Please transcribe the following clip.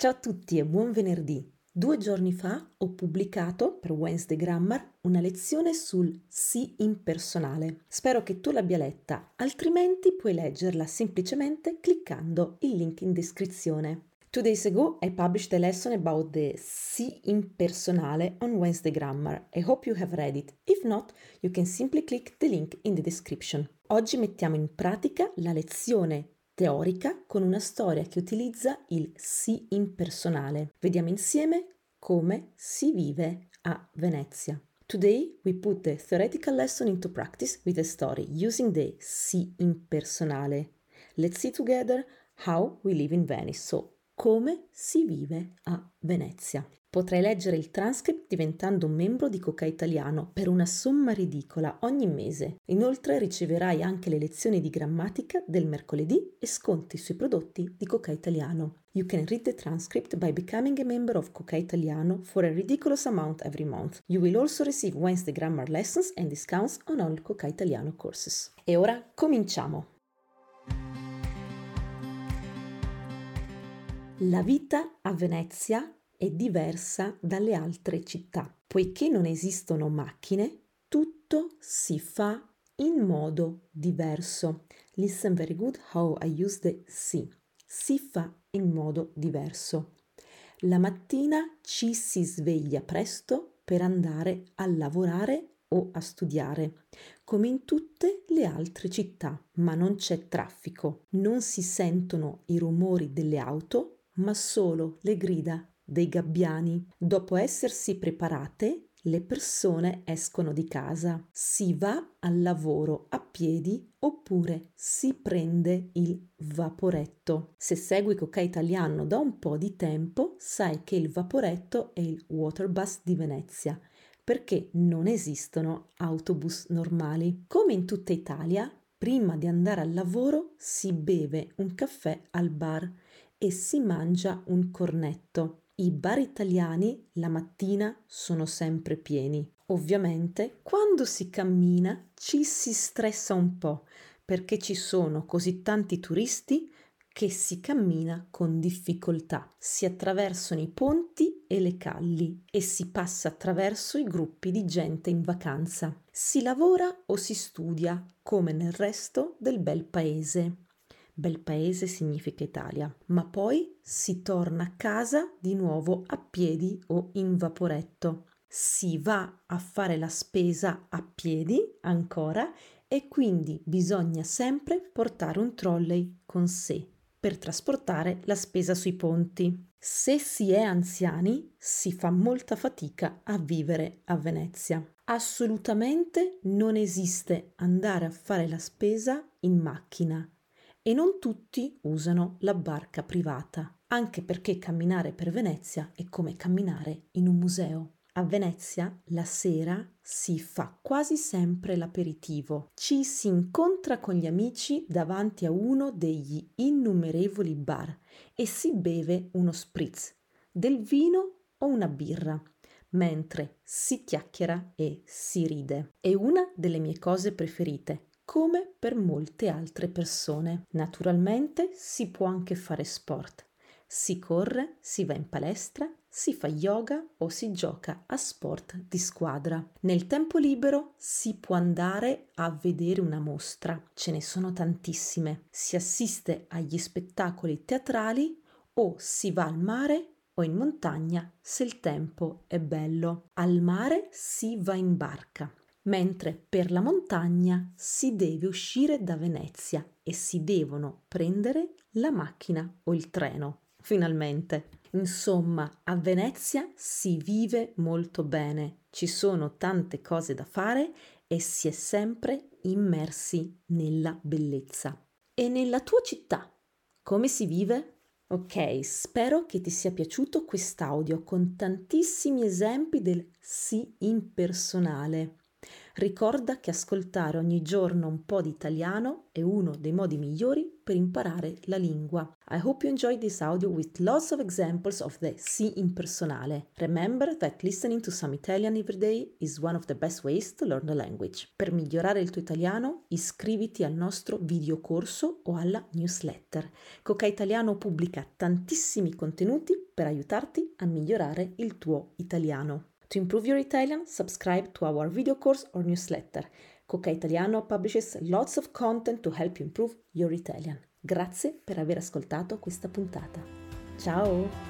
Ciao a tutti e buon venerdì. Due giorni fa ho pubblicato per Wednesday Grammar una lezione sul sì impersonale. Spero che tu l'abbia letta, altrimenti puoi leggerla semplicemente cliccando il link in descrizione. Two days ago, I published a lesson about the sì impersonale on Wednesday Grammar. I hope you have read it. If not, you can simply click the link in the description. Oggi mettiamo in pratica la lezione teorica con una storia che utilizza il sì impersonale. Vediamo insieme come si vive a Venezia. Today we put the theoretical lesson into practice with a story using the sì impersonale. Let's see together how we live in Venice. So, come si vive a Venezia. Potrai leggere il transcript diventando un membro di Coca Italiano per una somma ridicola ogni mese. Inoltre riceverai anche le lezioni di grammatica del mercoledì e sconti sui prodotti di Coca Italiano. You can read the transcript by becoming a member of Coca Italiano for a ridiculous amount every month. You will also receive Wednesday grammar lessons and discounts on all Coca Italiano courses. E ora cominciamo! La vita a Venezia è diversa dalle altre città. Poiché non esistono macchine, tutto si fa in modo diverso. Listen very good how I use the si. Si fa in modo diverso. La mattina ci si sveglia presto per andare a lavorare o a studiare, come in tutte le altre città, ma non c'è traffico, non si sentono i rumori delle auto, ma solo le grida dei gabbiani. Dopo essersi preparate, le persone escono di casa, si va al lavoro a piedi oppure si prende il vaporetto. Se segui Coca Italiano da un po' di tempo, sai che il vaporetto è il waterbus di Venezia, perché non esistono autobus normali. Come in tutta Italia, prima di andare al lavoro si beve un caffè al bar e si mangia un cornetto. I bar italiani la mattina sono sempre pieni. Ovviamente, quando si cammina ci si stressa un po' perché ci sono così tanti turisti che si cammina con difficoltà. Si attraversano i ponti e le calli e si passa attraverso i gruppi di gente in vacanza. Si lavora o si studia come nel resto del bel paese. Bel paese significa Italia, ma poi si torna a casa di nuovo a piedi o in vaporetto. Si va a fare la spesa a piedi ancora e quindi bisogna sempre portare un trolley con sé per trasportare la spesa sui ponti. Se si è anziani si fa molta fatica a vivere a Venezia. Assolutamente non esiste andare a fare la spesa in macchina e non tutti usano la barca privata, anche perché camminare per Venezia è come camminare in un museo. A Venezia la sera si fa quasi sempre l'aperitivo. Ci si incontra con gli amici davanti a uno degli innumerevoli bar e si beve uno spritz, del vino o una birra, mentre si chiacchiera e si ride. È una delle mie cose preferite come per molte altre persone. Naturalmente si può anche fare sport. Si corre, si va in palestra, si fa yoga o si gioca a sport di squadra. Nel tempo libero si può andare a vedere una mostra, ce ne sono tantissime. Si assiste agli spettacoli teatrali o si va al mare o in montagna se il tempo è bello. Al mare si va in barca mentre per la montagna si deve uscire da Venezia e si devono prendere la macchina o il treno. Finalmente. Insomma, a Venezia si vive molto bene, ci sono tante cose da fare e si è sempre immersi nella bellezza. E nella tua città, come si vive? Ok, spero che ti sia piaciuto quest'audio con tantissimi esempi del sì impersonale. Ricorda che ascoltare ogni giorno un po' di italiano è uno dei modi migliori per imparare la lingua. I hope you enjoyed this audio with lots of examples of the sì impersonale. Remember that listening to some Italian every day is one of the best ways to learn the language. Per migliorare il tuo italiano, iscriviti al nostro videocorso o alla newsletter. Coca Italiano pubblica tantissimi contenuti per aiutarti a migliorare il tuo italiano. To improve your Italian, subscribe to our video course or newsletter. Coca Italiano publishes lots of content to help you improve your Italian. Grazie per aver ascoltato questa puntata. Ciao!